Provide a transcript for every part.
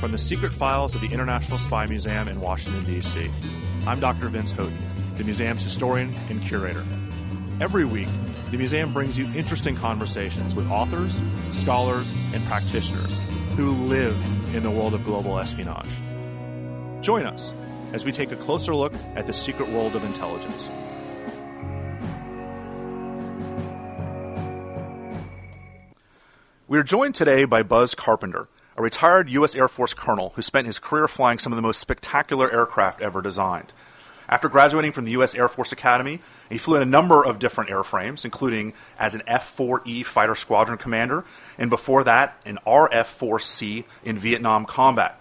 From the secret files of the International Spy Museum in Washington, D.C., I'm Dr. Vince Houghton, the museum's historian and curator. Every week, the museum brings you interesting conversations with authors, scholars, and practitioners who live in the world of global espionage. Join us as we take a closer look at the secret world of intelligence. We are joined today by Buzz Carpenter, a retired U.S. Air Force colonel who spent his career flying some of the most spectacular aircraft ever designed. After graduating from the U.S. Air Force Academy, he flew in a number of different airframes, including as an F 4E fighter squadron commander, and before that, an RF 4C in Vietnam combat.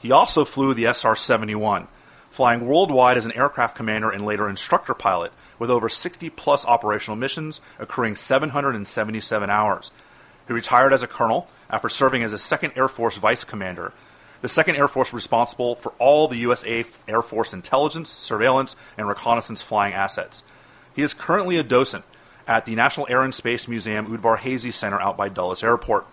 He also flew the SR 71, flying worldwide as an aircraft commander and later instructor pilot, with over 60 plus operational missions occurring 777 hours. He retired as a colonel after serving as a 2nd Air Force Vice Commander, the 2nd Air Force responsible for all the U.S. Air Force intelligence, surveillance, and reconnaissance flying assets. He is currently a docent at the National Air and Space Museum Udvar Hazy Center out by Dulles Airport,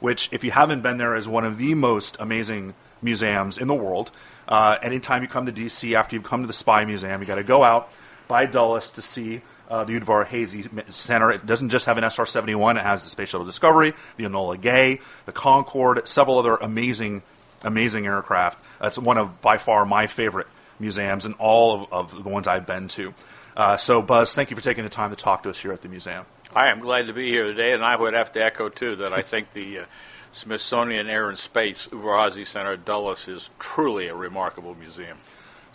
which, if you haven't been there, is one of the most amazing museums in the world. Uh, anytime you come to DC after you've come to the Spy Museum, you got to go out by Dulles to see uh, the Udvar Hazy Center. It doesn't just have an SR 71, it has the Space Shuttle Discovery, the Enola Gay, the Concorde, several other amazing, amazing aircraft. It's one of, by far, my favorite museums and all of, of the ones I've been to. Uh, so, Buzz, thank you for taking the time to talk to us here at the museum. I'm glad to be here today, and I would have to echo, too, that I think the uh, Smithsonian Air and Space Udvar Hazy Center at Dulles is truly a remarkable museum.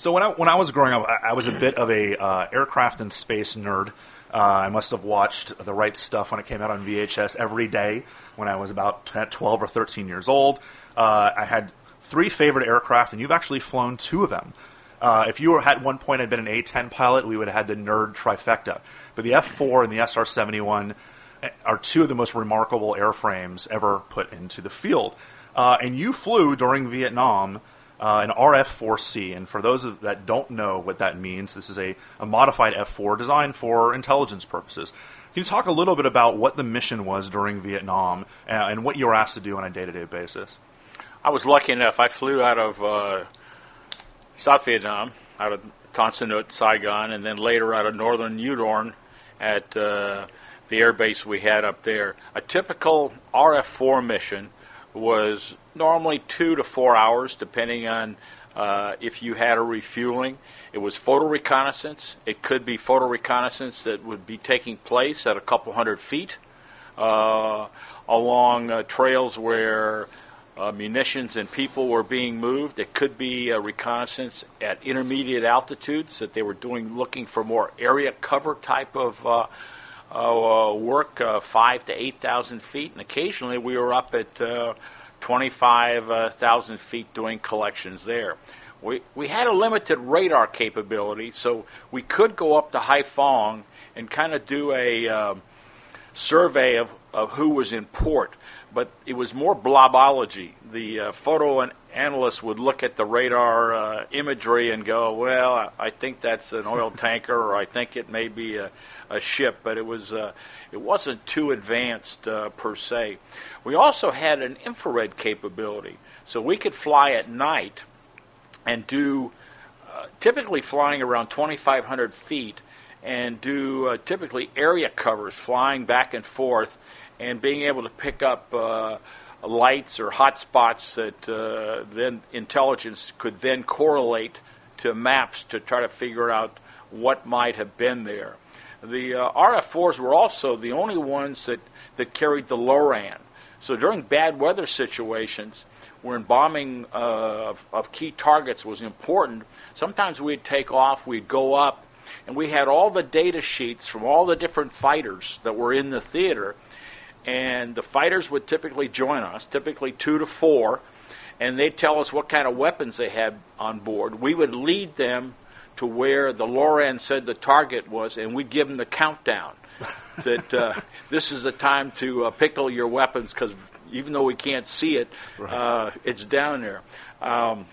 So when I when I was growing up, I, I was a bit of a uh, aircraft and space nerd. Uh, I must have watched the right stuff when it came out on VHS every day when I was about 12 or 13 years old. Uh, I had three favorite aircraft, and you've actually flown two of them. Uh, if you were at one point had been an A-10 pilot, we would have had the nerd trifecta. But the F-4 and the SR-71 are two of the most remarkable airframes ever put into the field. Uh, and you flew during Vietnam uh, an RF4C. And for those that don't know what that means, this is a, a modified F4 designed for intelligence purposes. Can you talk a little bit about what the mission was during Vietnam and, uh, and what you were asked to do on a day to day basis? I was lucky enough. I flew out of uh, South Vietnam, out of Nhut, Saigon, and then later out of northern Udorn at uh, the air base we had up there. A typical RF4 mission was normally two to four hours, depending on uh, if you had a refueling. It was photo reconnaissance. It could be photo reconnaissance that would be taking place at a couple hundred feet uh, along uh, trails where uh, munitions and people were being moved. It could be reconnaissance at intermediate altitudes that they were doing, looking for more area cover type of uh, uh, work, five to eight thousand feet, and occasionally we were up at 25,000 feet doing collections there. We, we had a limited radar capability, so we could go up to Haiphong and kind of do a um, survey of, of who was in port, but it was more blobology. The uh, photo analyst would look at the radar uh, imagery and go, well, I think that's an oil tanker, or I think it may be a, a ship, but it was uh, it wasn't too advanced uh, per se. We also had an infrared capability, so we could fly at night and do uh, typically flying around 2,500 feet and do uh, typically area covers, flying back and forth, and being able to pick up uh, lights or hot spots that uh, then intelligence could then correlate to maps to try to figure out what might have been there. The uh, RF-4s were also the only ones that, that carried the LORAN. So during bad weather situations, when bombing uh, of, of key targets was important, sometimes we'd take off, we'd go up, and we had all the data sheets from all the different fighters that were in the theater. And the fighters would typically join us, typically two to four, and they'd tell us what kind of weapons they had on board. We would lead them to where the LORAN said the target was, and we'd give them the countdown that uh, this is the time to uh, pickle your weapons because even though we can't see it, right. uh, it's down there. Um,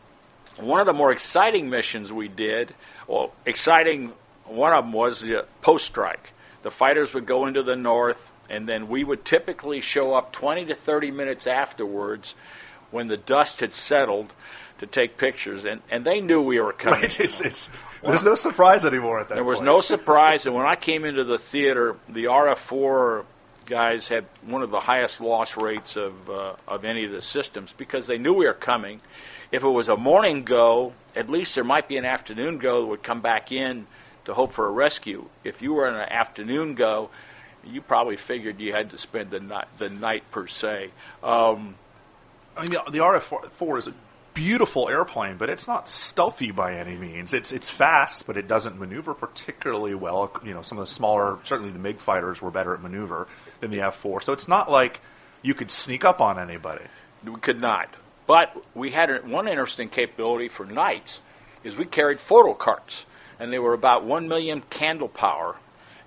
one of the more exciting missions we did, well, exciting, one of them was the post strike. The fighters would go into the north, and then we would typically show up 20 to 30 minutes afterwards when the dust had settled to take pictures, and, and they knew we were coming. Right. It's, it's, there's no surprise anymore at that There was no surprise, and when I came into the theater, the RF4 guys had one of the highest loss rates of, uh, of any of the systems because they knew we were coming. If it was a morning go, at least there might be an afternoon go that would come back in to hope for a rescue. If you were in an afternoon go, you probably figured you had to spend the night, the night per se. Um, I mean, the, the RF4 is a beautiful airplane, but it's not stealthy by any means. It's it's fast, but it doesn't maneuver particularly well. You know, some of the smaller, certainly the MiG fighters, were better at maneuver than the F4. So it's not like you could sneak up on anybody. We could not. But we had one interesting capability for nights is we carried photo carts, and they were about one million candle power,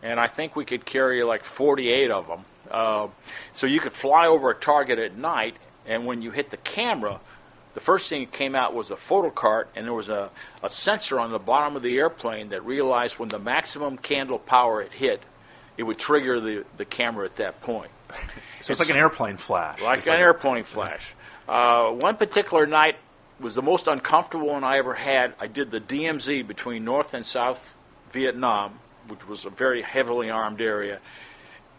and I think we could carry like 48 of them. Uh, so you could fly over a target at night, and when you hit the camera, the first thing that came out was a photo cart, and there was a, a sensor on the bottom of the airplane that realized when the maximum candle power had hit, it would trigger the, the camera at that point. So it's, it's like an airplane flash. Like it's an like airplane flash. Uh, one particular night was the most uncomfortable one I ever had. I did the DMZ between North and South Vietnam, which was a very heavily armed area,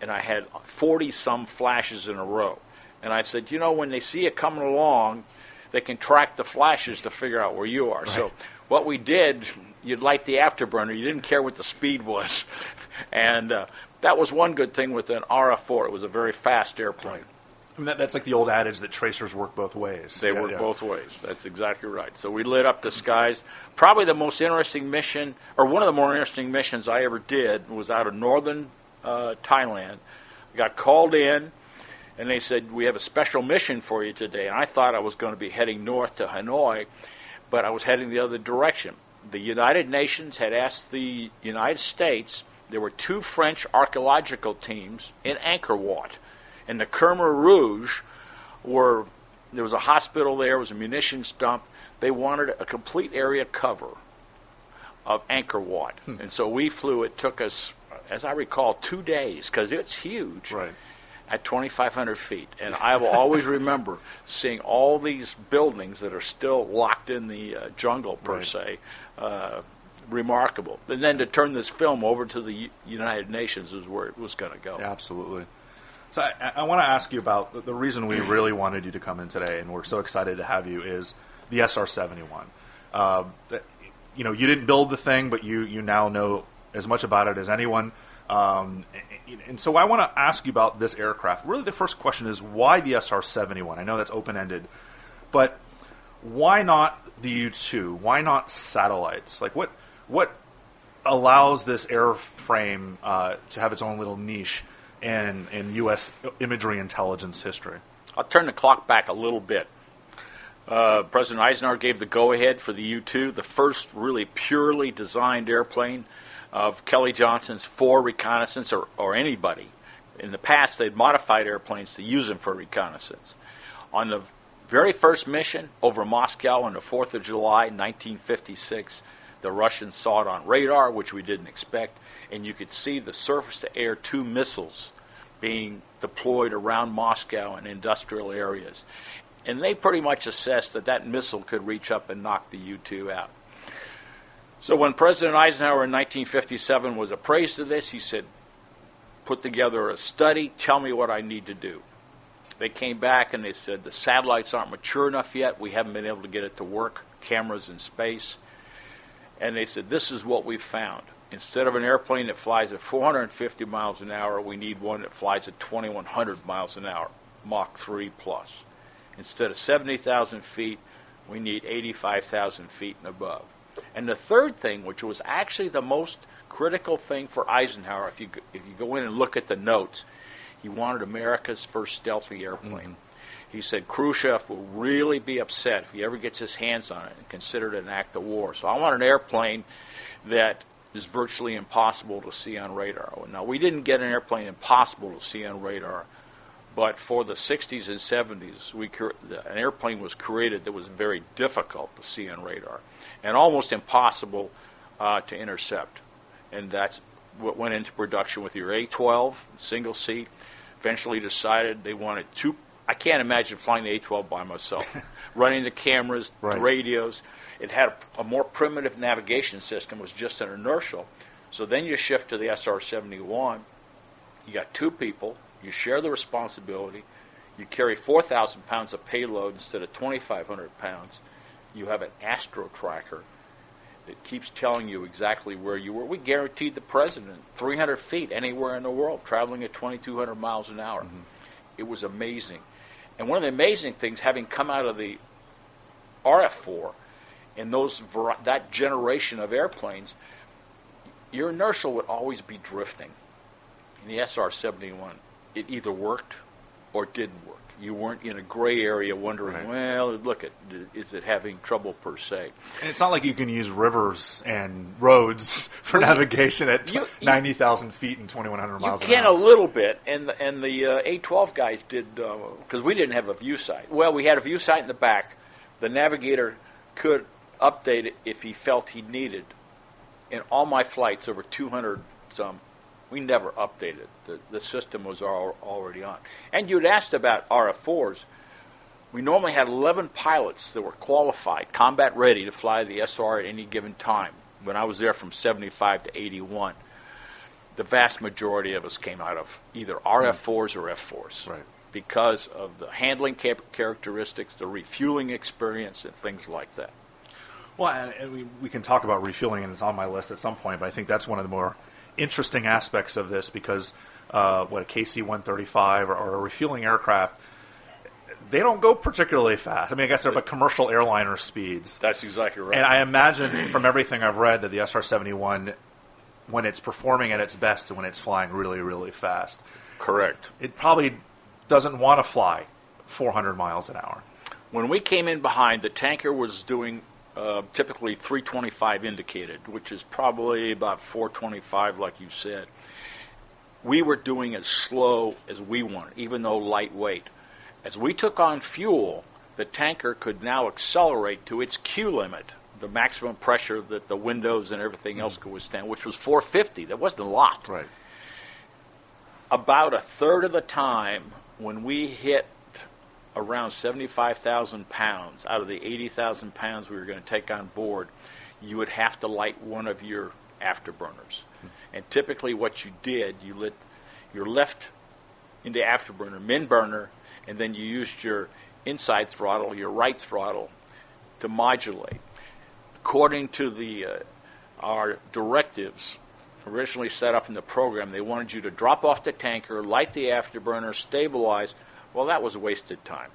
and I had 40 some flashes in a row. And I said, you know, when they see it coming along, they can track the flashes to figure out where you are. Right. So what we did, you'd light the afterburner. You didn't care what the speed was, and uh, that was one good thing with an RF4. It was a very fast airplane. Right. I mean, that, that's like the old adage that tracers work both ways. They yeah, work yeah. both ways. That's exactly right. So we lit up the skies. Probably the most interesting mission, or one of the more interesting missions I ever did, was out of northern uh, Thailand. I got called in and they said, We have a special mission for you today. And I thought I was going to be heading north to Hanoi, but I was heading the other direction. The United Nations had asked the United States, there were two French archaeological teams in Angkor Wat. And the Khmer Rouge were, there was a hospital there, was a munitions dump. They wanted a complete area cover of Angkor Wat. Hmm. And so we flew, it took us, as I recall, two days, because it's huge. Right at 2,500 feet. And I will always remember seeing all these buildings that are still locked in the uh, jungle, per right. se. Uh, remarkable. And then to turn this film over to the U- United Nations is where it was going to go. Absolutely. So I, I want to ask you about the, the, reason we really wanted you to come in today, and we're so excited to have you, is the SR-71. Uh, you know, you didn't build the thing, but you, you now know as much about it as anyone. Um, and so I want to ask you about this aircraft. Really, the first question is why the SR 71? I know that's open ended, but why not the U 2? Why not satellites? Like, what, what allows this airframe uh, to have its own little niche in, U.S. imagery intelligence history? I'll turn the clock back a little bit. Uh, President Eisenhower gave the go ahead for the U 2, the first really purely designed airplane of Kelly Johnson's for reconnaissance or, or anybody. In the past, they'd modified airplanes to use them for reconnaissance. On the very first mission over Moscow on the 4th of July, 1956, the Russians saw it on radar, which we didn't expect, and you could see the surface to air two missiles being deployed around Moscow and industrial areas. And they pretty much assessed that that missile could reach up and knock the U 2 out. So when President Eisenhower in 1957 was appraised of this, he said, put together a study, tell me what I need to do. They came back and they said, the satellites aren't mature enough yet. We haven't been able to get it to work, cameras in space. And they said, this is what we found. Instead of an airplane that flies at 450 miles an hour, we need one that flies at 2100 miles an hour, Mach 3 plus. Instead of 70,000 feet, we need 85,000 feet and above. And the third thing, which was actually the most critical thing for Eisenhower, if you if you go in and look at the notes, he wanted America's first stealthy airplane. Mm-hmm. He said Khrushchev will really be upset if he ever gets his hands on it and consider it an act of war. So I want an airplane that is virtually impossible to see on radar. Now we didn't get an airplane impossible to see on radar, but for the 60s and 70s, we an airplane was created that was very difficult to see on radar and almost impossible uh, to intercept. And that's what went into production with your A12 single seat. Eventually decided they wanted two. I can't imagine flying the A12 by myself, running the cameras, right. the radios. It had a, a more primitive navigation system. Was just an inertial. So then you shift to the SR-71. You got two people. You share the responsibility. You carry 4,000 pounds of payload instead of 2,500 pounds you have an astro tracker that keeps telling you exactly where you were. We guaranteed the president 300 feet anywhere in the world, traveling at 2,200 miles an hour. Mm-hmm. It was amazing. And one of the amazing things, having come out of the RF4 and those that generation of airplanes, your inertial would always be drifting. In the SR-71, it either worked or didn't work you weren't in a gray area wondering, right. well, look at is it having trouble per se? And it's not like you can use rivers and roads for well, navigation you, at you, ninety thousand feet and twenty one hundred miles. You can a little bit, and the, and the uh, A twelve guys did because uh, we didn't have a view sight. Well, we had a view sight in the back. The navigator could update it if he felt he needed. In all my flights, over two hundred some we never updated. The, the system was all, already on. And you'd asked about RF4s. We normally had 11 pilots that were qualified, combat ready to fly the SR at any given time. When I was there from 75 to 81, the vast majority of us came out of either RF4s or F4s. Right. Because of the handling characteristics, the refueling experience, and things like that. Well, and we, we can talk about refueling, and it's on my list at some point, but I think that's one of the more interesting aspects of this because uh, what a KC 135 or, or, a refueling aircraft, they don't go particularly fast. I mean, I guess they're about commercial airliner speeds. That's exactly right. And I imagine from everything I've read that the SR 71, when it's performing at its best and when it's flying really, really fast, correct. It probably doesn't want to fly 400 miles an hour. When we came in behind, the tanker was doing uh, typically 325 indicated, which is probably about 425, like you said. We were doing as slow as we wanted, even though lightweight. As we took on fuel, the tanker could now accelerate to its Q limit, the maximum pressure that the windows and everything else could withstand, which was 450. That wasn't a lot. Right. About a third of the time, when we hit around 75,000 pounds out of the 80,000 pounds we were going to take on board, you would have to light one of your afterburners. Hmm. And typically, what you did, you lit your left into afterburner, min burner, and then you used your inside throttle, your right throttle, to modulate. According to the uh, our directives originally set up in the program, they wanted you to drop off the tanker, light the afterburner, stabilize well, that was a wasted time.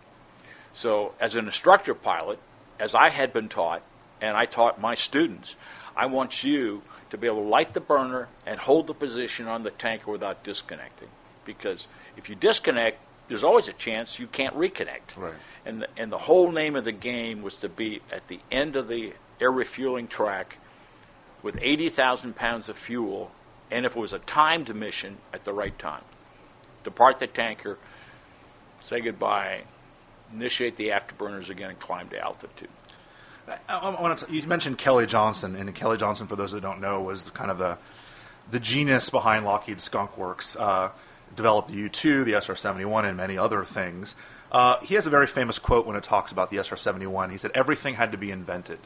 So, as an instructor pilot, as I had been taught, and I taught my students, I want you to be able to light the burner and hold the position on the tanker without disconnecting. Because if you disconnect, there's always a chance you can't reconnect. Right. And the, and the whole name of the game was to be at the end of the air refueling track with 80,000 pounds of fuel, and if it was a timed mission, at the right time. Depart the tanker, say goodbye, initiate the afterburners again, and climb to altitude. I, want to, you mentioned Kelly Johnson, and Kelly Johnson, for those that don't know, was kind of the the genius behind Lockheed Skunk Works. Uh, developed the U-2, the SR-71, and many other things. Uh, he has a very famous quote when it talks about the SR-71. He said, "Everything had to be invented.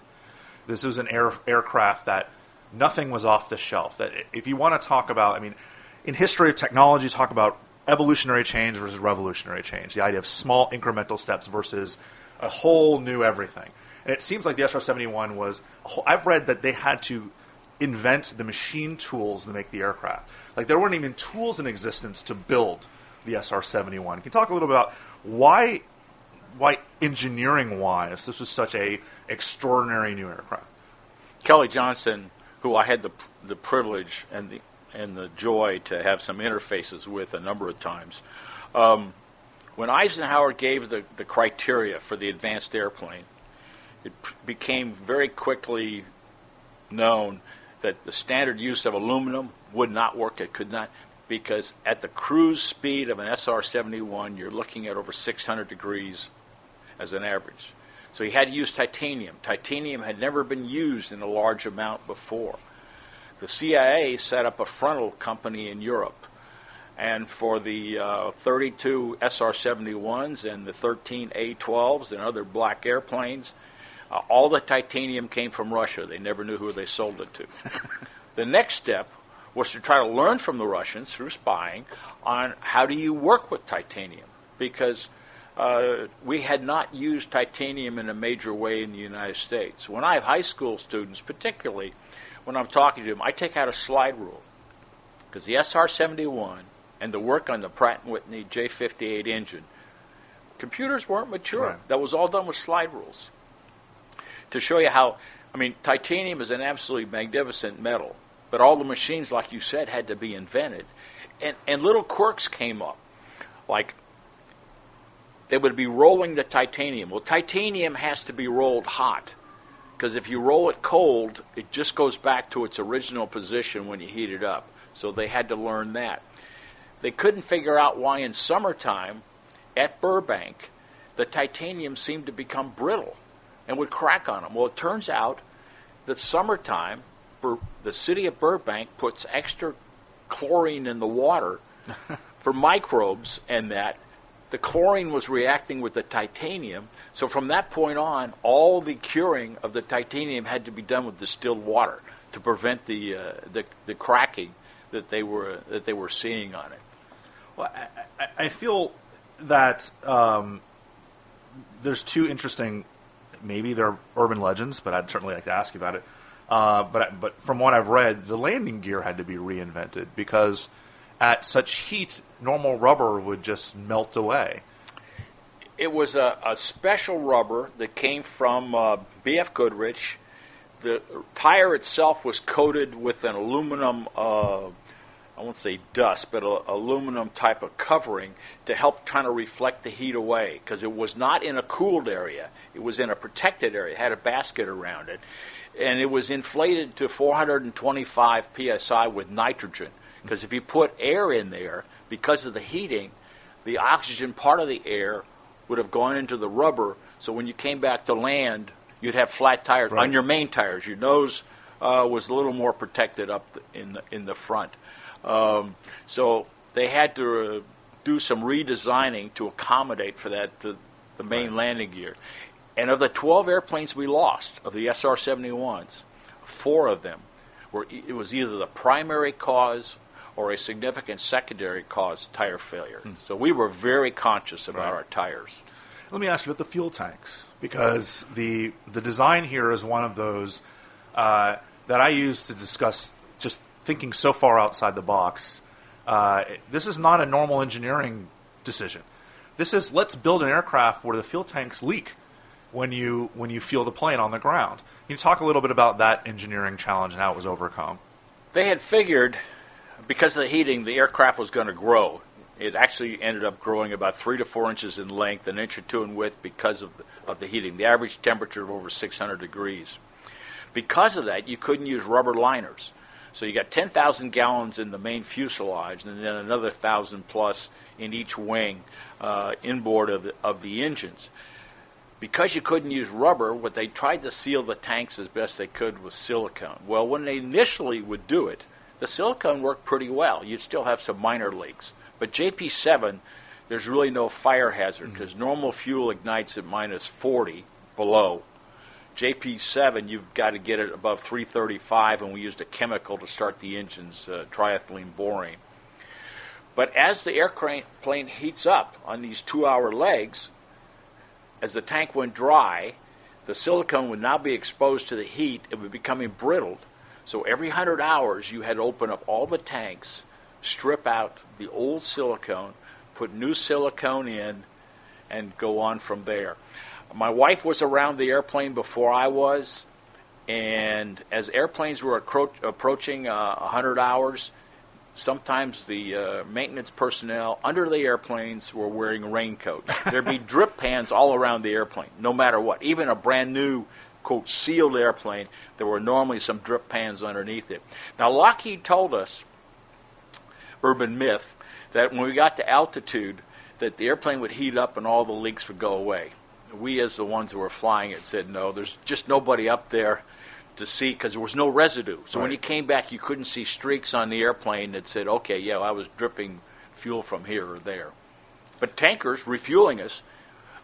This was an air, aircraft that nothing was off the shelf. That if you want to talk about, I mean, in history of technology, talk about evolutionary change versus revolutionary change, the idea of small incremental steps versus a whole new everything. And it seems like the SR 71 was, whole, I've read that they had to invent the machine tools to make the aircraft. Like there weren't even tools in existence to build the SR-71. Can you talk a little bit about why, why engineering wise, this was such a extraordinary new aircraft? Kelly Johnson, who I had the the privilege and the and the joy to have some interfaces with a number of times. Um, when Eisenhower gave the, the criteria for the advanced airplane, it p- became very quickly known that the standard use of aluminum would not work. It could not, because at the cruise speed of an SR 71, you're looking at over 600 degrees as an average. So he had to use titanium. Titanium had never been used in a large amount before. The CIA set up a frontal company in Europe. And for the uh, 32 SR 71s and the 13 A 12s and other black airplanes, uh, all the titanium came from Russia. They never knew who they sold it to. the next step was to try to learn from the Russians through spying on how do you work with titanium because uh, we had not used titanium in a major way in the United States. When I have high school students, particularly when I'm talking to them, I take out a slide rule because the SR-71 and the work on the Pratt & Whitney J58 engine, computers weren't mature. Right. That was all done with slide rules to show you how. I mean, titanium is an absolutely magnificent metal, but all the machines, like you said, had to be invented, and and little quirks came up, like they would be rolling the titanium. Well, titanium has to be rolled hot because if you roll it cold, it just goes back to its original position when you heat it up. So they had to learn that. They couldn't figure out why in summertime at Burbank the titanium seemed to become brittle and would crack on them. Well, it turns out that summertime, Bur- the city of Burbank puts extra chlorine in the water for microbes and that. The chlorine was reacting with the titanium, so from that point on, all the curing of the titanium had to be done with distilled water to prevent the uh, the, the cracking that they were that they were seeing on it. Well, I, I- feel that um, there's two interesting, maybe they're urban legends, but I'd certainly like to ask you about it. Uh, but but from what I've read, the landing gear had to be reinvented because at such heat, normal rubber would just melt away. It was a, a special rubber that came from uh, BF Goodrich. The tire itself was coated with an aluminum, uh, I won't say dust, but a, aluminum type of covering to help trying to reflect the heat away because it was not in a cooled area. It was in a protected area. It had a basket around it. And it was inflated to 425 psi with nitrogen because if you put air in there, because of the heating, the oxygen part of the air would have gone into the rubber. So when you came back to land, you'd have flat tires Right. on your main tires. Your nose uh, was a little more protected up in the, in the front. Um, so they had to uh, do some redesigning to accommodate for that the, the main landing gear. And of the 12 airplanes we lost of the SR-71s, four of them were it was either the primary cause or a significant secondary cause tire failure. So we were very conscious about Right. our tires. Let me ask you about the fuel tanks because the the design here is one of those uh, that I use to discuss just thinking so far outside the box. Uh, this is not a normal engineering decision. This is let's build an aircraft where the fuel tanks leak when you when you feel the plane on the ground. Can you talk a little bit about that engineering challenge and how it was overcome? They had figured because of the heating, the aircraft was going to grow. It actually ended up growing about three to four inches in length, an inch or two in width because of the, of the heating. The average temperature of over 600 degrees. Because of that, you couldn't use rubber liners. So you got 10,000 gallons in the main fuselage, and then another 1,000 plus in each wing, uh, inboard of the, of the engines. Because you couldn't use rubber, what they tried to seal the tanks as best they could with silicone. Well, when they initially would do it, the silicone worked pretty well. You'd still have some minor leaks. But JP7, there's really no fire hazard because normal fuel ignites at minus 40 below. JP7, you've got to get it above 335, and we used a chemical to start the engines, uh, triethylene borane. But as the airplane heats up on these two hour legs, as the tank went dry, the silicone would now be exposed to the heat. It would become embrittled. So every 100 hours, you had to open up all the tanks, strip out the old silicone, put new silicone in, and go on from there. My wife was around the airplane before I was, and as airplanes were accro- approaching uh, 100 hours, sometimes the uh, maintenance personnel under the airplanes were wearing raincoats. There'd be drip pans all around the airplane, no matter what. Even a brand new, quote, sealed airplane, there were normally some drip pans underneath it. Now, Lockheed told us, urban myth, that when we got to altitude, that the airplane would heat up and all the leaks would go away. We, as the ones who were flying it, said no. There's just nobody up there to see because there was no residue. So right. when you came back, you couldn't see streaks on the airplane that said, "Okay, yeah, I was dripping fuel from here or there." But tankers refueling us,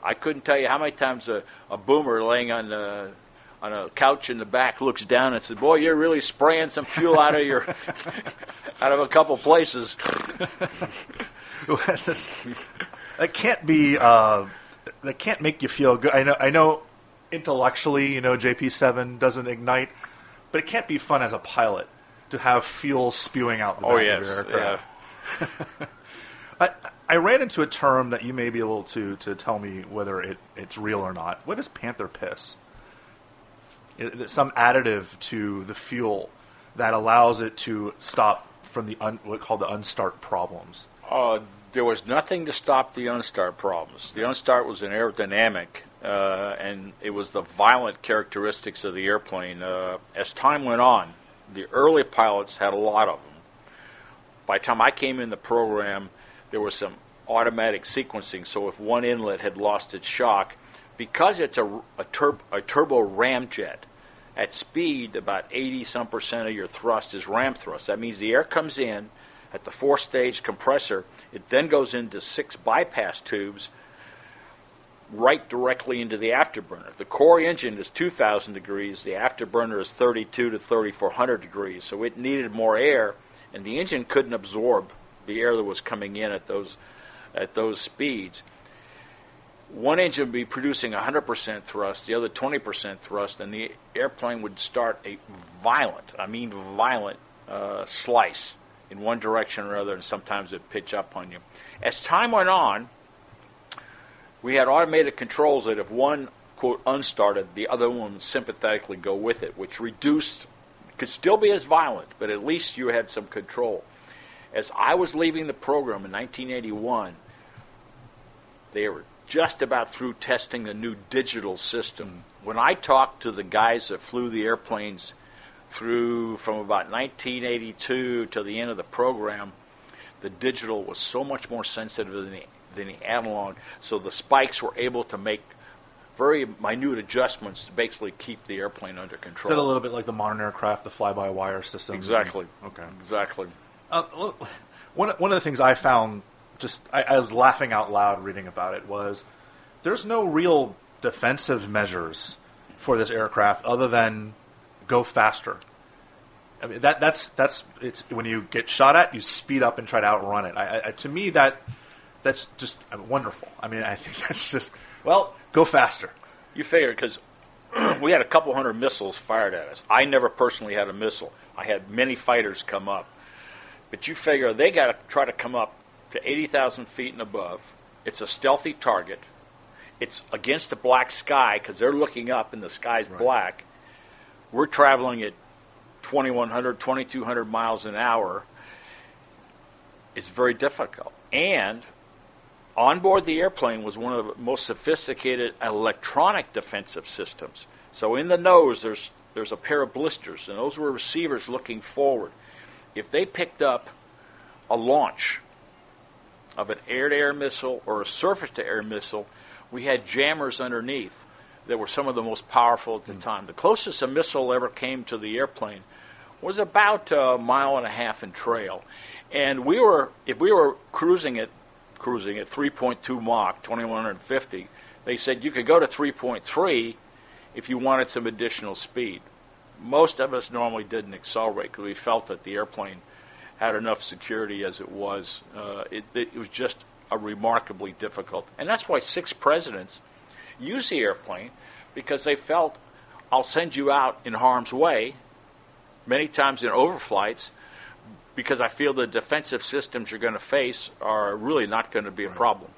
I couldn't tell you how many times a, a boomer laying on the on a couch in the back looks down and says, "Boy, you're really spraying some fuel out of your out of a couple places." that can't be. Uh, that can't make you feel good. I know. I know. Intellectually, you know, JP7 doesn't ignite, but it can't be fun as a pilot to have fuel spewing out the oh, back yes, of your aircraft. Yeah. I, I ran into a term that you may be able to, to tell me whether it, it's real or not. What is panther piss? Some additive to the fuel that allows it to stop from the un, what called the unstart problems. Uh, there was nothing to stop the unstart problems. The unstart was an aerodynamic, uh, and it was the violent characteristics of the airplane. Uh, as time went on, the early pilots had a lot of them. By the time I came in the program, there was some automatic sequencing. So if one inlet had lost its shock, because it's a, a, tur- a turbo ramjet, at speed, about 80 some percent of your thrust is ram thrust. That means the air comes in at the four stage compressor, it then goes into six bypass tubes right directly into the afterburner. The core engine is 2,000 degrees, the afterburner is 32 to 3,400 degrees, so it needed more air, and the engine couldn't absorb the air that was coming in at those at those speeds one engine would be producing 100% thrust, the other 20% thrust, and the airplane would start a violent, I mean violent, uh, slice in one direction or other, and sometimes it'd pitch up on you. As time went on, we had automated controls that if one, quote, unstarted, the other one would sympathetically go with it, which reduced, could still be as violent, but at least you had some control. As I was leaving the program in 1981, they were just about through testing the new digital system. When I talked to the guys that flew the airplanes through from about 1982 to the end of the program, the digital was so much more sensitive than the, than the analog, so the spikes were able to make very minute adjustments to basically keep the airplane under control. Is that a little bit like the modern aircraft, the fly-by-wire system? Exactly. Okay. Exactly. Uh, one one of the things I found just I, I was laughing out loud reading about it was there's no real defensive measures for this aircraft other than go faster. I mean that that's that's it's when you get shot at, you speed up and try to outrun it. I, I, to me, that that's just uh, wonderful. I mean, I think that's just well, go faster. You figure because we had a couple hundred missiles fired at us. I never personally had a missile. I had many fighters come up, but you figure they got to try to come up to 80,000 feet and above. It's a stealthy target. It's against the black sky because they're looking up and the sky's right. black. We're traveling at 2,100, 2,200 miles an hour. It's very difficult. And on board the airplane was one of the most sophisticated electronic defensive systems. So in the nose, there's there's a pair of blisters, and those were receivers looking forward. If they picked up a launch of an air to air missile or a surface to air missile, we had jammers underneath that were some of the most powerful at the mm. time. The closest a missile ever came to the airplane was about a mile and a half in trail. And we were, if we were cruising at, cruising at 3.2 Mach, 2150, they said you could go to 3.3 if you wanted some additional speed. Most of us normally didn't accelerate because we felt that the airplane had enough security as it was. Uh, it, it, was just a remarkably difficult, and that's why six presidents used the airplane because they felt, "I'll send you out in harm's way, many times in overflights because I feel the defensive systems you're going to face are really not going to be a problem.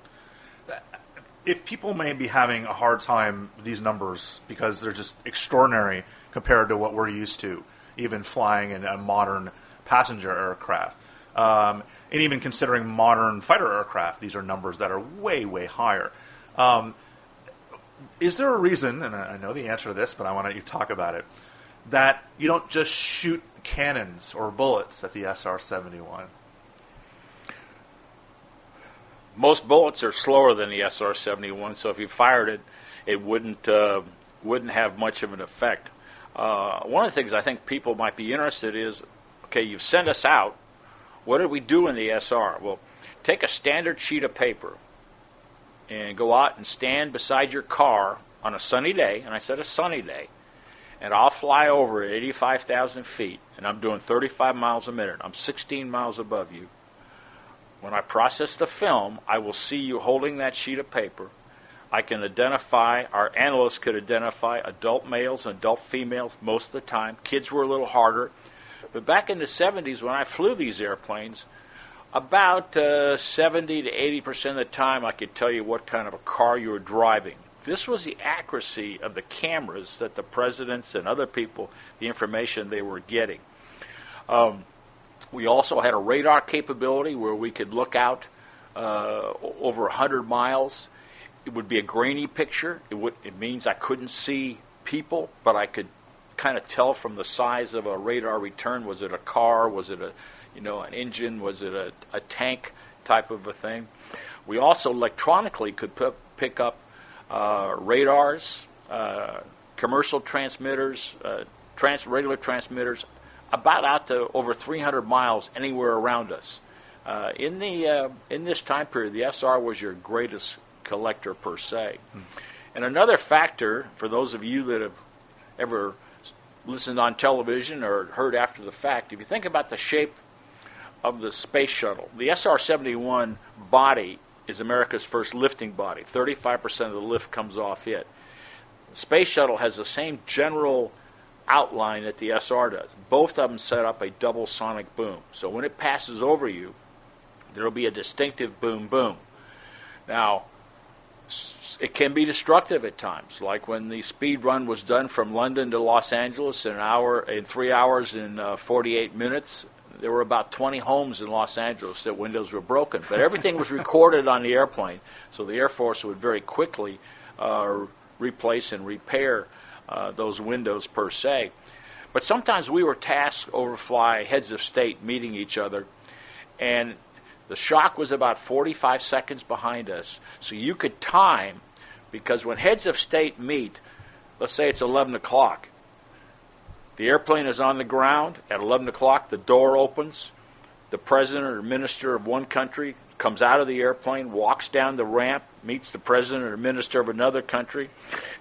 If people may be having a hard time with these numbers because they're just extraordinary compared to what we're used to, even flying in a modern passenger aircraft, um, and even considering modern fighter aircraft, these are numbers that are way, way higher. Um, is there a reason, and I know the answer to this, but I want you to talk about it, that you don't just shoot cannons or bullets at the SR 71? Most bullets are slower than the SR 71, so if you fired it, it wouldn't, uh, wouldn't have much of an effect. Uh, one of the things I think people might be interested in is okay, you've sent us out. What did we do in the SR? Well, take a standard sheet of paper and go out and stand beside your car on a sunny day, and I said a sunny day, and I'll fly over at 85,000 feet, and I'm doing 35 miles a minute. I'm 16 miles above you. When I process the film, I will see you holding that sheet of paper. I can identify, our analysts could identify adult males and adult females most of the time. Kids were a little harder. But back in the 70s, when I flew these airplanes, about uh, 70 to 80 percent of the time, I could tell you what kind of a car you were driving. This was the accuracy of the cameras that the presidents and other people, the information they were getting. Um, we also had a radar capability where we could look out uh, over 100 miles. It would be a grainy picture. It, would, it means I couldn't see people, but I could kind of tell from the size of a radar return was it a car, was it a you know, an engine? Was it a, a tank type of a thing? We also electronically could p- pick up uh, radars, uh, commercial transmitters, uh, trans- regular transmitters, about out to over 300 miles anywhere around us. Uh, in the uh, in this time period, the SR was your greatest collector per se. Hmm. And another factor for those of you that have ever listened on television or heard after the fact, if you think about the shape of the space shuttle. The SR 71 body is America's first lifting body. 35% of the lift comes off it. The space shuttle has the same general outline that the SR does. Both of them set up a double sonic boom. So when it passes over you, there will be a distinctive boom boom. Now, it can be destructive at times, like when the speed run was done from London to Los Angeles in an hour, in three hours and uh, 48 minutes there were about 20 homes in Los Angeles that windows were broken, but everything was recorded on the airplane, so the Air Force would very quickly uh, replace and repair uh, those windows per se. But sometimes we were tasked overfly heads of state meeting each other, and the shock was about 45 seconds behind us, so you could time because when heads of state meet, let's say it's 11 o'clock, the airplane is on the ground. At 11 o'clock, the door opens. The president or minister of one country comes out of the airplane, walks down the ramp, meets the president or minister of another country,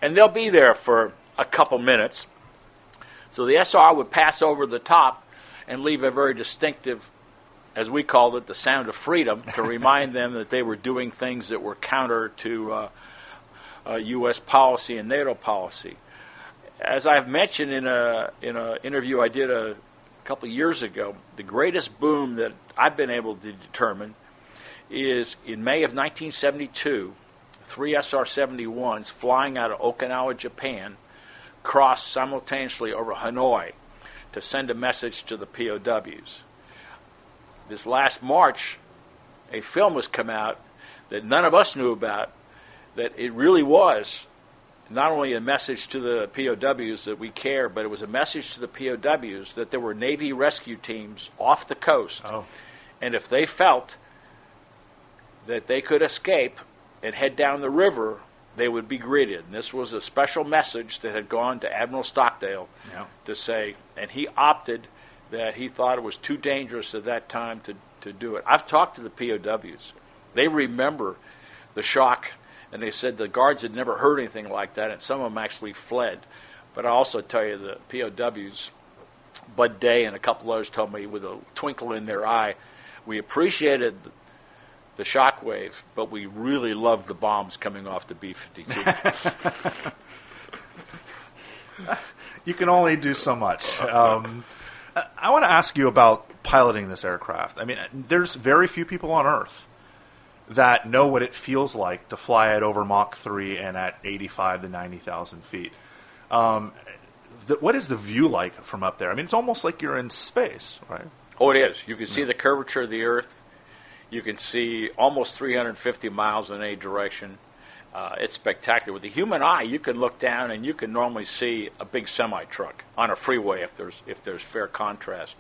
and they'll be there for a couple minutes. So the SR would pass over the top and leave a very distinctive, as we called it, the sound of freedom to remind them that they were doing things that were counter to uh, uh, U.S. policy and NATO policy as I've mentioned in a in an interview I did a couple of years ago, the greatest boom that I've been able to determine is in May of 1972. Three SR-71s flying out of Okinawa, Japan, crossed simultaneously over Hanoi to send a message to the POWs. This last March, a film was come out that none of us knew about. That it really was not only a message to the POWs that we care, but it was a message to the POWs that there were Navy rescue teams off the coast. Oh. And if they felt that they could escape and head down the river, they would be greeted. And this was a special message that had gone to Admiral Stockdale yeah. to say, and he opted that he thought it was too dangerous at that time to, to do it. I've talked to the POWs. They remember the shock and they said the guards had never heard anything like that, and some of them actually fled. But I also tell you the POWs, Bud Day and a couple others told me with a twinkle in their eye, we appreciated the shock wave, but we really loved the bombs coming off the B-52. you can only do so much. Um, I, want to ask you about piloting this aircraft. I mean, there's very few people on Earth that know what it feels like to fly it over Mach 3 and at 85 to 90,000 feet. Um, the, what is the view like from up there? I mean, it's almost like you're in space, right? Oh, it is. You can see the curvature of the Earth. You can see almost 350 miles in any direction. Uh, it's spectacular. With the human eye, you can look down and you can normally see a big semi truck on a freeway if there's if there's fair contrast.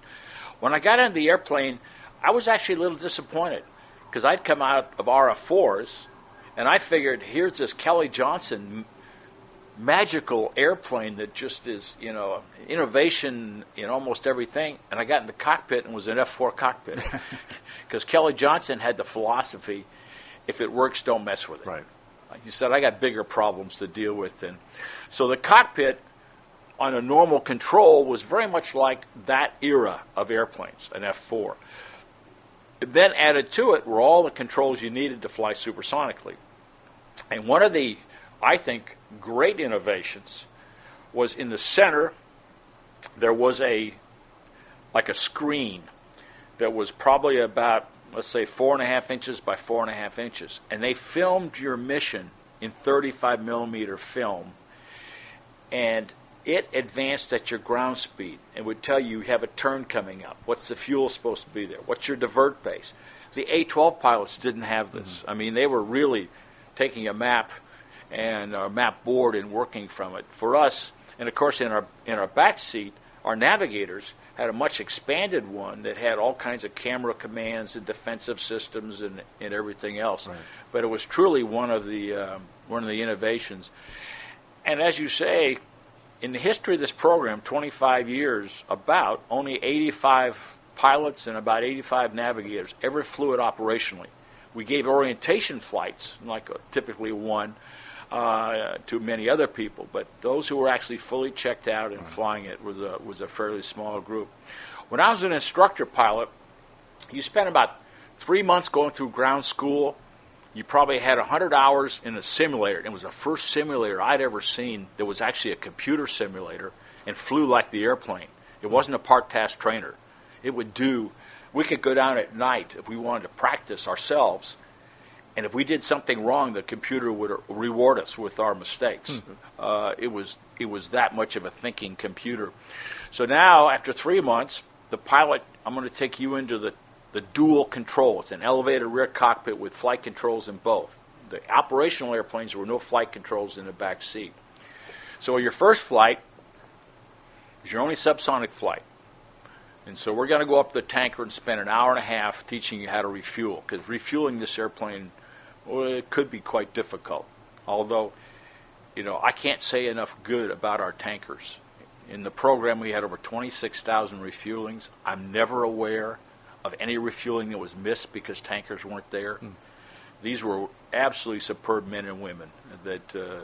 When I got into the airplane, I was actually a little disappointed because I'd come out of RF4s and I figured here's this Kelly Johnson magical airplane that just is, you know, innovation in almost everything. And I got in the cockpit and was an F4 cockpit because Kelly Johnson had the philosophy: if it works, don't mess with it. Right. Like you said, I got bigger problems to deal with. And so the cockpit on a normal control was very much like that era of airplanes, an F4. Then added to it were all the controls you needed to fly supersonically. And one of the, I think, great innovations was in the center, there was a, like a screen that was probably about let's say four and a half inches by four and a half inches, and they filmed your mission in 35 millimeter film, and it advanced at your ground speed and would tell you you have a turn coming up. What's the fuel supposed to be there? What's your divert base? The A-12 pilots didn't have this. Mm-hmm. I mean, they were really taking a map and a map board and working from it. For us, and of course in our in our back seat, our navigators had a much expanded one that had all kinds of camera commands and defensive systems and, and everything else. Right. But it was truly one of the um, one of the innovations. And as you say, in the history of this program, 25 years, about only 85 pilots and about 85 navigators ever flew it operationally. We gave orientation flights, like a, typically one, uh, to many other people, but those who were actually fully checked out and flying it was a was a fairly small group. When I was an instructor pilot, you spent about three months going through ground school. You probably had 100 hours in a simulator. It was the first simulator I'd ever seen that was actually a computer simulator and flew like the airplane. It wasn't a part task trainer. It would do, we could go down at night if we wanted to practice ourselves and if we did something wrong, the computer would reward us with our mistakes. Mm-hmm. Uh, it was it was that much of a thinking computer. So now, after three months, the pilot, I'm going to take you into the the dual control. It's an elevated rear cockpit with flight controls in both. The operational airplanes there were no flight controls in the back seat. So your first flight is your only subsonic flight. And so we're going to go up the tanker and spend an hour and a half teaching you how to refuel because refueling this airplane well, it could be quite difficult. Although, you know, I can't say enough good about our tankers. In the program, we had over 26,000 refuelings. I'm never aware of any refueling that was missed because tankers weren't there. Mm. These were absolutely superb men and women that, uh,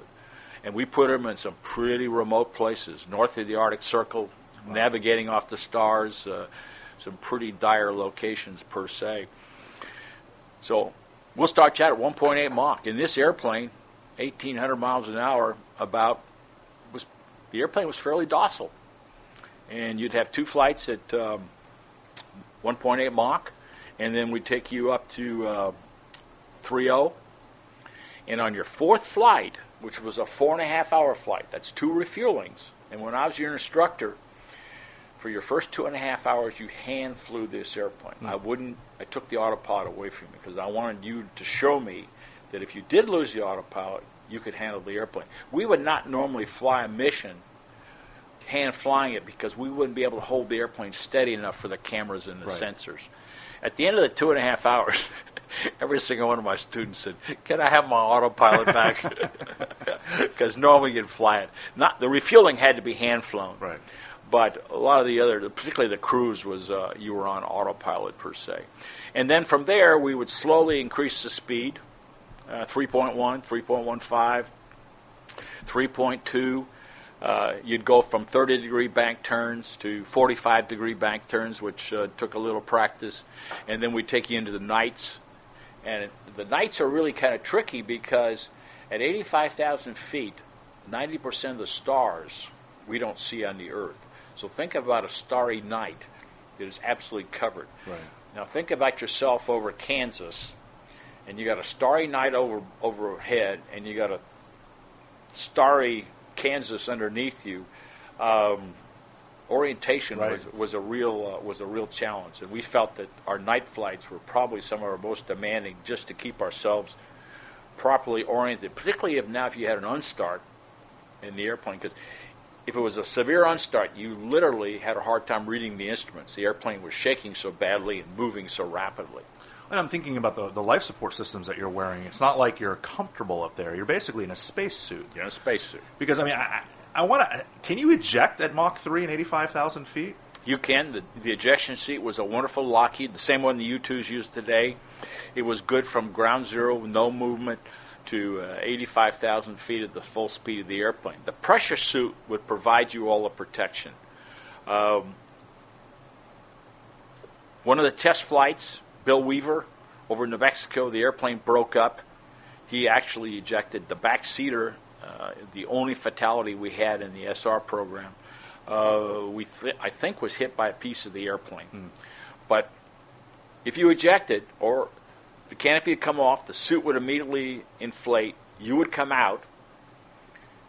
and we put them in some pretty remote places, north of the Arctic Circle, wow. navigating off the stars, uh, some pretty dire locations per se. So we'll start chat at 1.8 Mach. In this airplane, 1,800 miles an hour, about was the airplane was fairly docile, and you'd have two flights at um, 1.8 Mach, and then we'd take you up to uh, 3.0, and on your fourth flight, which was a four and a half hour flight, that's two refuelings. And when I was your instructor, for your first two and a half hours, you hand flew this airplane. Mm. I wouldn't. I took the autopilot away from you because I wanted you to show me that if you did lose the autopilot, you could handle the airplane. We would not normally fly a mission hand flying it because we wouldn't be able to hold the airplane steady enough for the cameras and the right. sensors. At the end of the two and a half hours, every single one of my students said, "Can I have my autopilot back?" Because normally you'd fly it. Not the refueling had to be hand flown. Right. But a lot of the other, particularly the cruise, was uh, you were on autopilot per se. And then from there, we would slowly increase the speed uh, 3.1, 3.15, 3.2. Uh, you'd go from 30 degree bank turns to 45 degree bank turns, which uh, took a little practice. And then we'd take you into the nights. And the nights are really kind of tricky because at 85,000 feet, 90% of the stars we don't see on the Earth. So think about a starry night It is absolutely covered. Right. Now think about yourself over Kansas, and you got a starry night over overhead, and you got a starry Kansas underneath you. Um, orientation Right. was, was a real uh, was a real challenge, and we felt that our night flights were probably some of our most demanding, just to keep ourselves properly oriented. Particularly if now if you had an unstart in the airplane, because if it was a severe unstart, you literally had a hard time reading the instruments. The airplane was shaking so badly and moving so rapidly. And I'm thinking about the, the life support systems that you're wearing. It's not like you're comfortable up there. You're basically in a spacesuit. You're in a spacesuit. Because, I mean, I, I, want to. Can you eject at Mach 3 and 85,000 feet? You can. The, the ejection seat was a wonderful Lockheed, the same one the U-2s use today. It was good from ground zero, no movement, to uh, 85,000 feet at the full speed of the airplane. The pressure suit would provide you all the protection. Um, one of the test flights, Bill Weaver, over New Mexico, the airplane broke up. He actually ejected the back seater, uh, the only fatality we had in the SR program. Uh, we th- I think was hit by a piece of the airplane. But if you ejected, or the canopy would come off, the suit would immediately inflate. You would come out.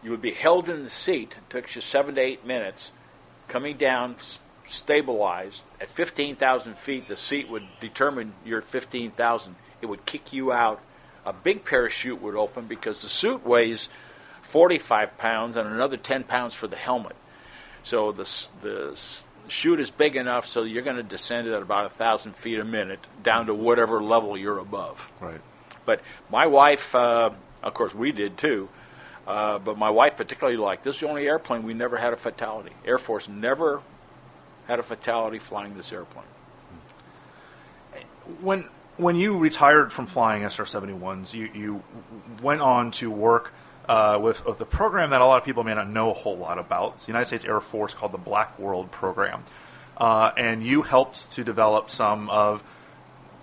You would be held in the seat. It took you seven to eight minutes. Coming down, stabilized at 15,000 feet, the seat would determine you're 15,000. It would kick you out. A big parachute would open because the suit weighs 45 pounds and another 10 pounds for the helmet. So the the chute is big enough so you're going to descend at about a thousand feet a minute down to whatever level you're above. Right. But my wife, uh, of course, we did too. Uh, but my wife particularly liked this. is the only airplane we never had a fatality. Air Force never had a fatality flying this airplane. when when you retired from flying SR-71s, you, you went on to work uh, with, with the program that a lot of people may not know a whole lot about. It's the United States Air Force called the Black World Program, uh, and you helped to develop some of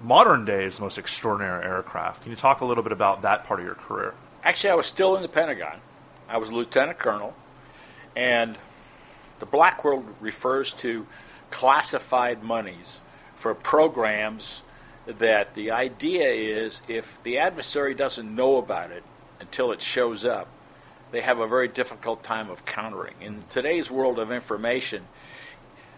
modern day's most extraordinary aircraft. Can you talk a little bit about that part of your career? Actually, I was still in the Pentagon. I was a lieutenant colonel, and the Black World refers to classified monies for programs that the idea is if the adversary doesn't know about it until it shows up, they have a very difficult time of countering. In today's world of information,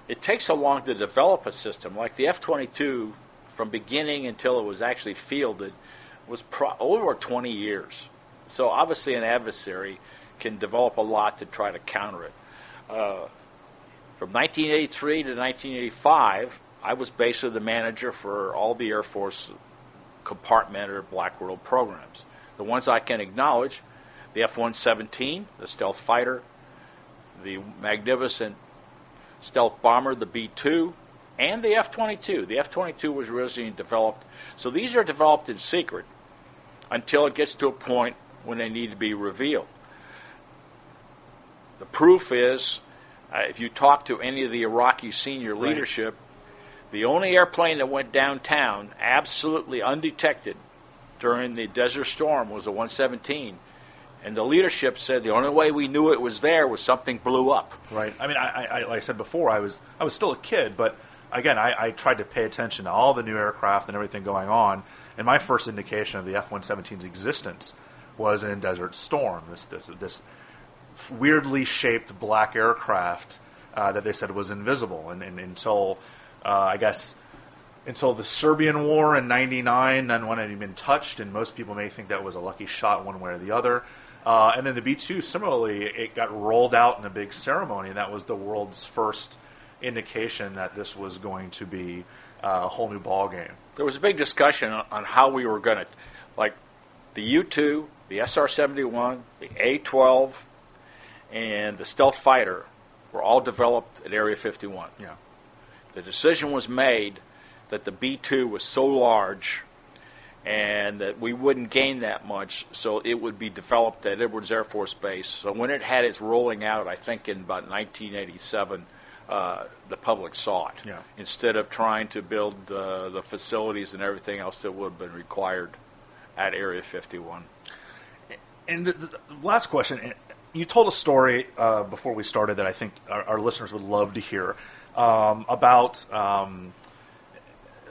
it takes so long to develop a system. Like the F 22, from beginning until it was actually fielded, was pro- over 20 years. So obviously, an adversary can develop a lot to try to counter it. Uh, from 1983 to 1985, I was basically the manager for all the Air Force compartmented Black World programs. The ones I can acknowledge the F 117, the stealth fighter, the magnificent stealth bomber, the B 2, and the F 22. The F 22 was originally developed, so these are developed in secret until it gets to a point when they need to be revealed. The proof is uh, if you talk to any of the Iraqi senior Right. leadership, the only airplane that went downtown absolutely undetected during the Desert Storm was a 117. And the leadership said the only way we knew it was there was something blew up. Right. I mean, I, I, like I said before, I was I was still a kid, but again, I, I tried to pay attention to all the new aircraft and everything going on. And my first indication of the F-117's existence was in Desert Storm. This this, this weirdly shaped black aircraft uh, that they said was invisible, and, and until uh, I guess until the Serbian War in '99, none one had even been touched, and most people may think that was a lucky shot one way or the other. Uh, and then the B-2, similarly, it got rolled out in a big ceremony, and that was the world's first indication that this was going to be uh, a whole new ball game. There was a big discussion on, how we were going to, like the U 2, the SR 71, the A 12, and the stealth fighter were all developed at Area 51. Yeah. The decision was made that the B 2 was so large and that we wouldn't gain that much, so it would be developed at Edwards Air Force Base. So when it had its rolling out, I think in about 1987, uh, the public saw it Yeah. instead of trying to build uh, the facilities and everything else that would have been required at Area 51. And the, the last question: You told a story uh, before we started that I think our, our listeners would love to hear. um, about um,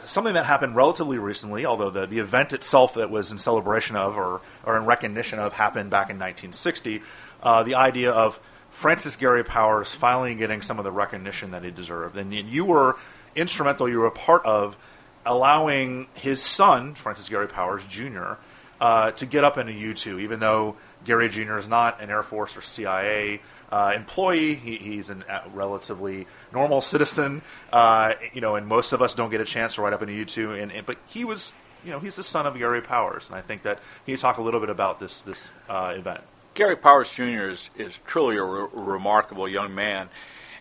something that happened relatively recently, although the, the event itself that was in celebration of or, or in recognition of happened back in 1960. Uh, the idea of Francis Gary Powers finally getting some of the recognition that he deserved. And you were instrumental, you were a part of allowing his son, Francis Gary Powers Jr., uh, to get up into U2, even though Gary Jr. is not an Air Force or CIA uh, employee. He, he's a relatively normal citizen, uh, you know, and most of us don't get a chance to ride up into U2. And, and, but he was, you know, he's the son of Gary Powers, and I think that he talk a little bit about this this uh, event. Gary Powers Jr. is, is truly a re- remarkable young man.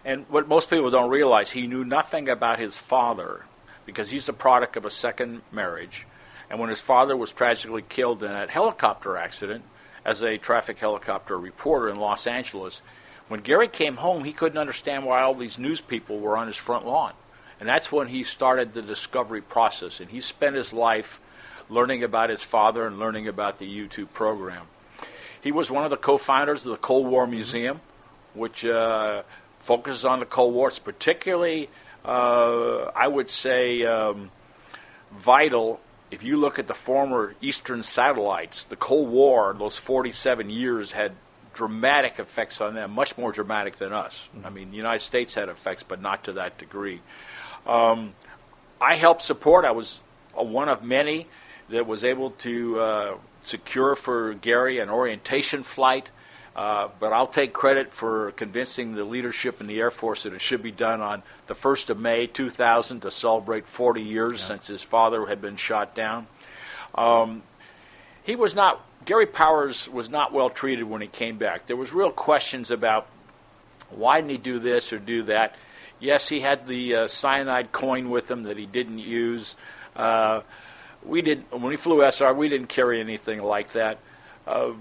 And what most people don't realize, he knew nothing about his father because he's the product of a second marriage. And when his father was tragically killed in a helicopter accident as a traffic helicopter reporter in Los Angeles, when Gary came home, he couldn't understand why all these news people were on his front lawn. And that's when he started the discovery process. And he spent his life learning about his father and learning about the U2 program. He was one of the co-founders of the Cold War Museum, which uh, focuses on the Cold War. It's particularly, uh, I would say, um, vital if you look at the former Eastern satellites. The Cold War, those 47 years, had dramatic effects on them, much more dramatic than us. Mm-hmm. I mean, the United States had effects, but not to that degree. Um, I helped support. I was one of many that was able to uh, secure for Gary an orientation flight. Uh, but I'll take credit for convincing the leadership in the Air Force that it should be done on the 1st of May 2000 to celebrate 40 years yeah. since his father had been shot down. Um, he was not, Gary Powers was not well treated when he came back. There was real questions about why didn't he do this or do that. Yes, he had the uh, cyanide coin with him that he didn't use. Uh, we did when we flew SR, we didn't carry anything like that. Uh,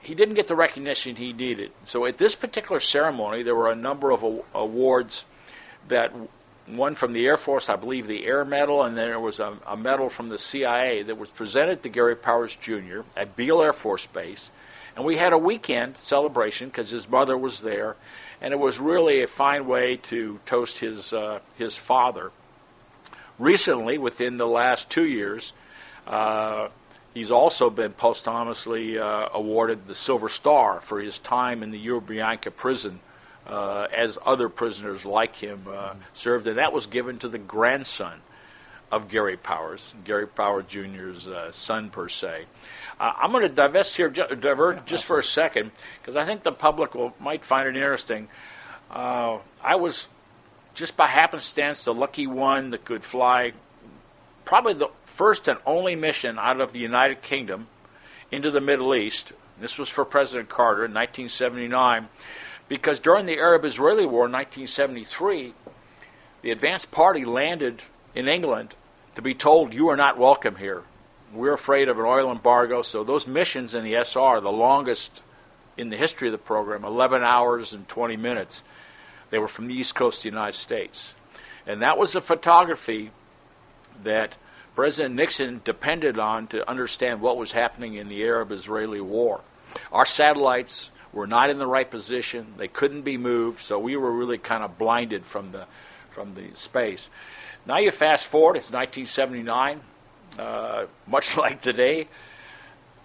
he didn't get the recognition he needed. So at this particular ceremony, there were a number of awards that one from the Air Force, I believe the Air Medal, and then there was a, a, medal from the CIA that was presented to Gary Powers Jr. at Beale Air Force Base. And we had a weekend celebration because his mother was there, and it was really a fine way to toast his uh, his father recently, within the last two years, uh, he's also been posthumously uh, awarded the Silver Star for his time in the Lubyanka prison, uh, as other prisoners like him uh, served, and that was given to the grandson of Gary Powers, Gary Powers Jr.'s uh, son per se. Uh, I'm going to divest here, divert just for a second, because I think the public will might find it interesting. I was just by happenstance, the lucky one that could fly probably the first and only mission out of the United Kingdom into the Middle East. This was for President Carter in 1979, because during the Arab Israeli War in 1973, the advanced party landed in England to be told, You are not welcome here. We're afraid of an oil embargo. So those missions in the SR, the longest in the history of the program, 11 hours and 20 minutes. They were from the east coast of the United States. And that was a photography that President Nixon depended on to understand what was happening in the Arab Israeli war. Our satellites were not in the right position, they couldn't be moved, so we were really kind of blinded from the, from the space. Now you fast forward, it's 1979, uh, much like today.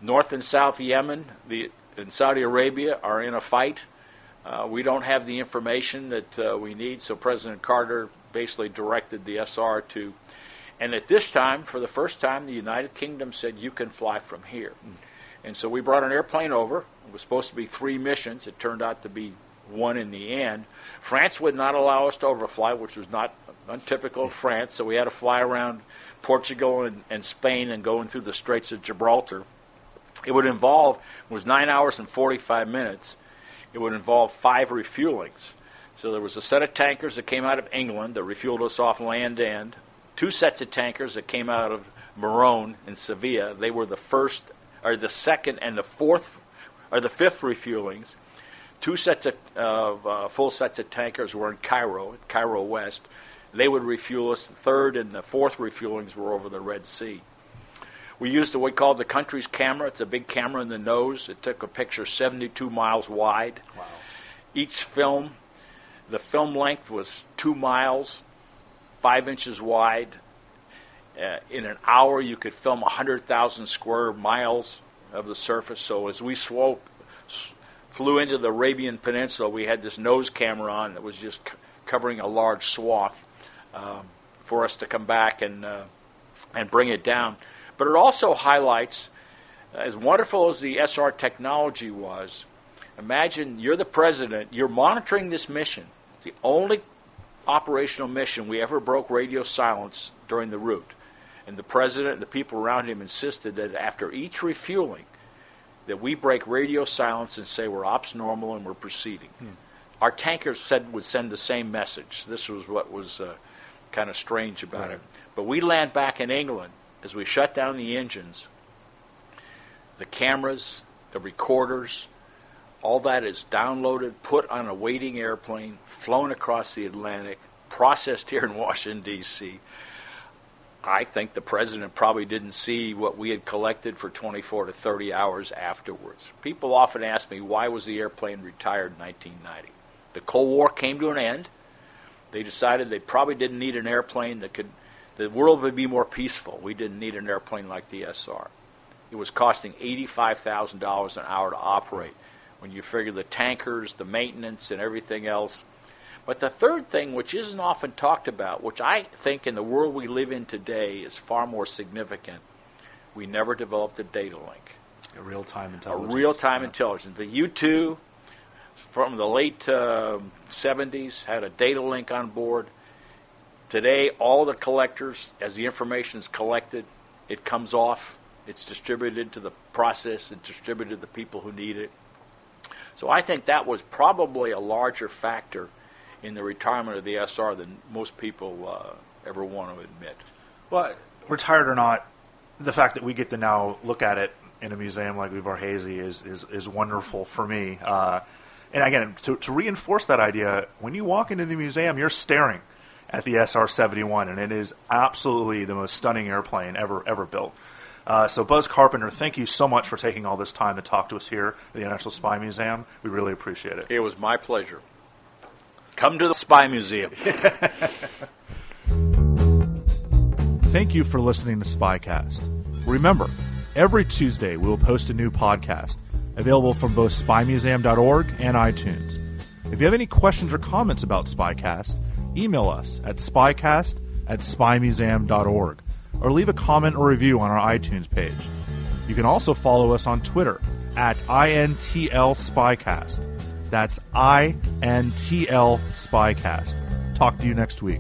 North and South Yemen the, and Saudi Arabia are in a fight. Uh, we don't have the information that uh, we need, so President Carter basically directed the SR to. And at this time, for the first time, the United Kingdom said, You can fly from here. And so we brought an airplane over. It was supposed to be three missions. It turned out to be one in the end. France would not allow us to overfly, which was not untypical of France, so we had to fly around Portugal and, and Spain and going through the Straits of Gibraltar. It would involve, was nine hours and 45 minutes it would involve five refuelings. So there was a set of tankers that came out of England that refueled us off land end, two sets of tankers that came out of Morón in Sevilla. They were the first, or the second, and the fourth, or the fifth refuelings. Two sets of uh, full sets of tankers were in Cairo, Cairo West. They would refuel us. The third and the fourth refuelings were over the Red Sea. We used what we called the country's camera. It's a big camera in the nose. It took a picture 72 miles wide. Wow. Each film The film length was two miles, five inches wide. Uh, in an hour, you could film 100,000 square miles of the surface. So as we flew into the Arabian Peninsula, we had this nose camera on that was just c- covering a large swath um, for us to come back and uh, and bring it down. But it also highlights, as wonderful as the SR technology was, imagine you're the president, you're monitoring this mission, the only operational mission we ever broke radio silence during the route. And the president and the people around him insisted that after each refueling, that we break radio silence and say we're ops normal and we're proceeding. Hmm. Our tankers said would send the same message. This was what was uh, kind of strange about right. it. But we land back in England as we shut down the engines. The cameras, the recorders, all that is downloaded, put on a waiting airplane, flown across the Atlantic, processed here in Washington D.C. I think the president probably didn't see what we had collected for 24 to 30 hours afterwards. People often ask me, why was the airplane retired in 1990? The Cold War came to an end. They decided they probably didn't need an airplane that could, the world would be more peaceful. We didn't need an airplane like the SR. It was costing $85,000 an hour to operate. When you figure the tankers, the maintenance, and everything else, but the third thing, which isn't often talked about, which I think in the world we live in today is far more significant, we never developed a data link. A real time intelligence. A real time yeah. intelligence. The U 2 from the late uh, 70s had a data link on board. Today, all the collectors, as the information is collected, it comes off, it's distributed to the process, it's distributed to the people who need it. So I think that was probably a larger factor in the retirement of the SR than most people uh, ever want to admit. Well, retired or not, the fact that we get to now look at it in a museum like Udvar-Hazy is, is, is wonderful for me. Uh, and again, to, to reinforce that idea, when you walk into the museum, you're staring at the SR 71, and it is absolutely the most stunning airplane ever ever built. Uh, so, Buzz Carpenter, thank you so much for taking all this time to talk to us here at the National Spy Museum. We really appreciate it. It was my pleasure. Come to the Spy Museum. Thank you for listening to Spycast. Remember, every Tuesday we will post a new podcast available from both spymuseum.org and iTunes. If you have any questions or comments about Spycast, email us at spycast at spymuseum.org or leave a comment or review on our iTunes page. You can also follow us on Twitter at INTL Spycast. That's INTL Spycast. Talk to you next week.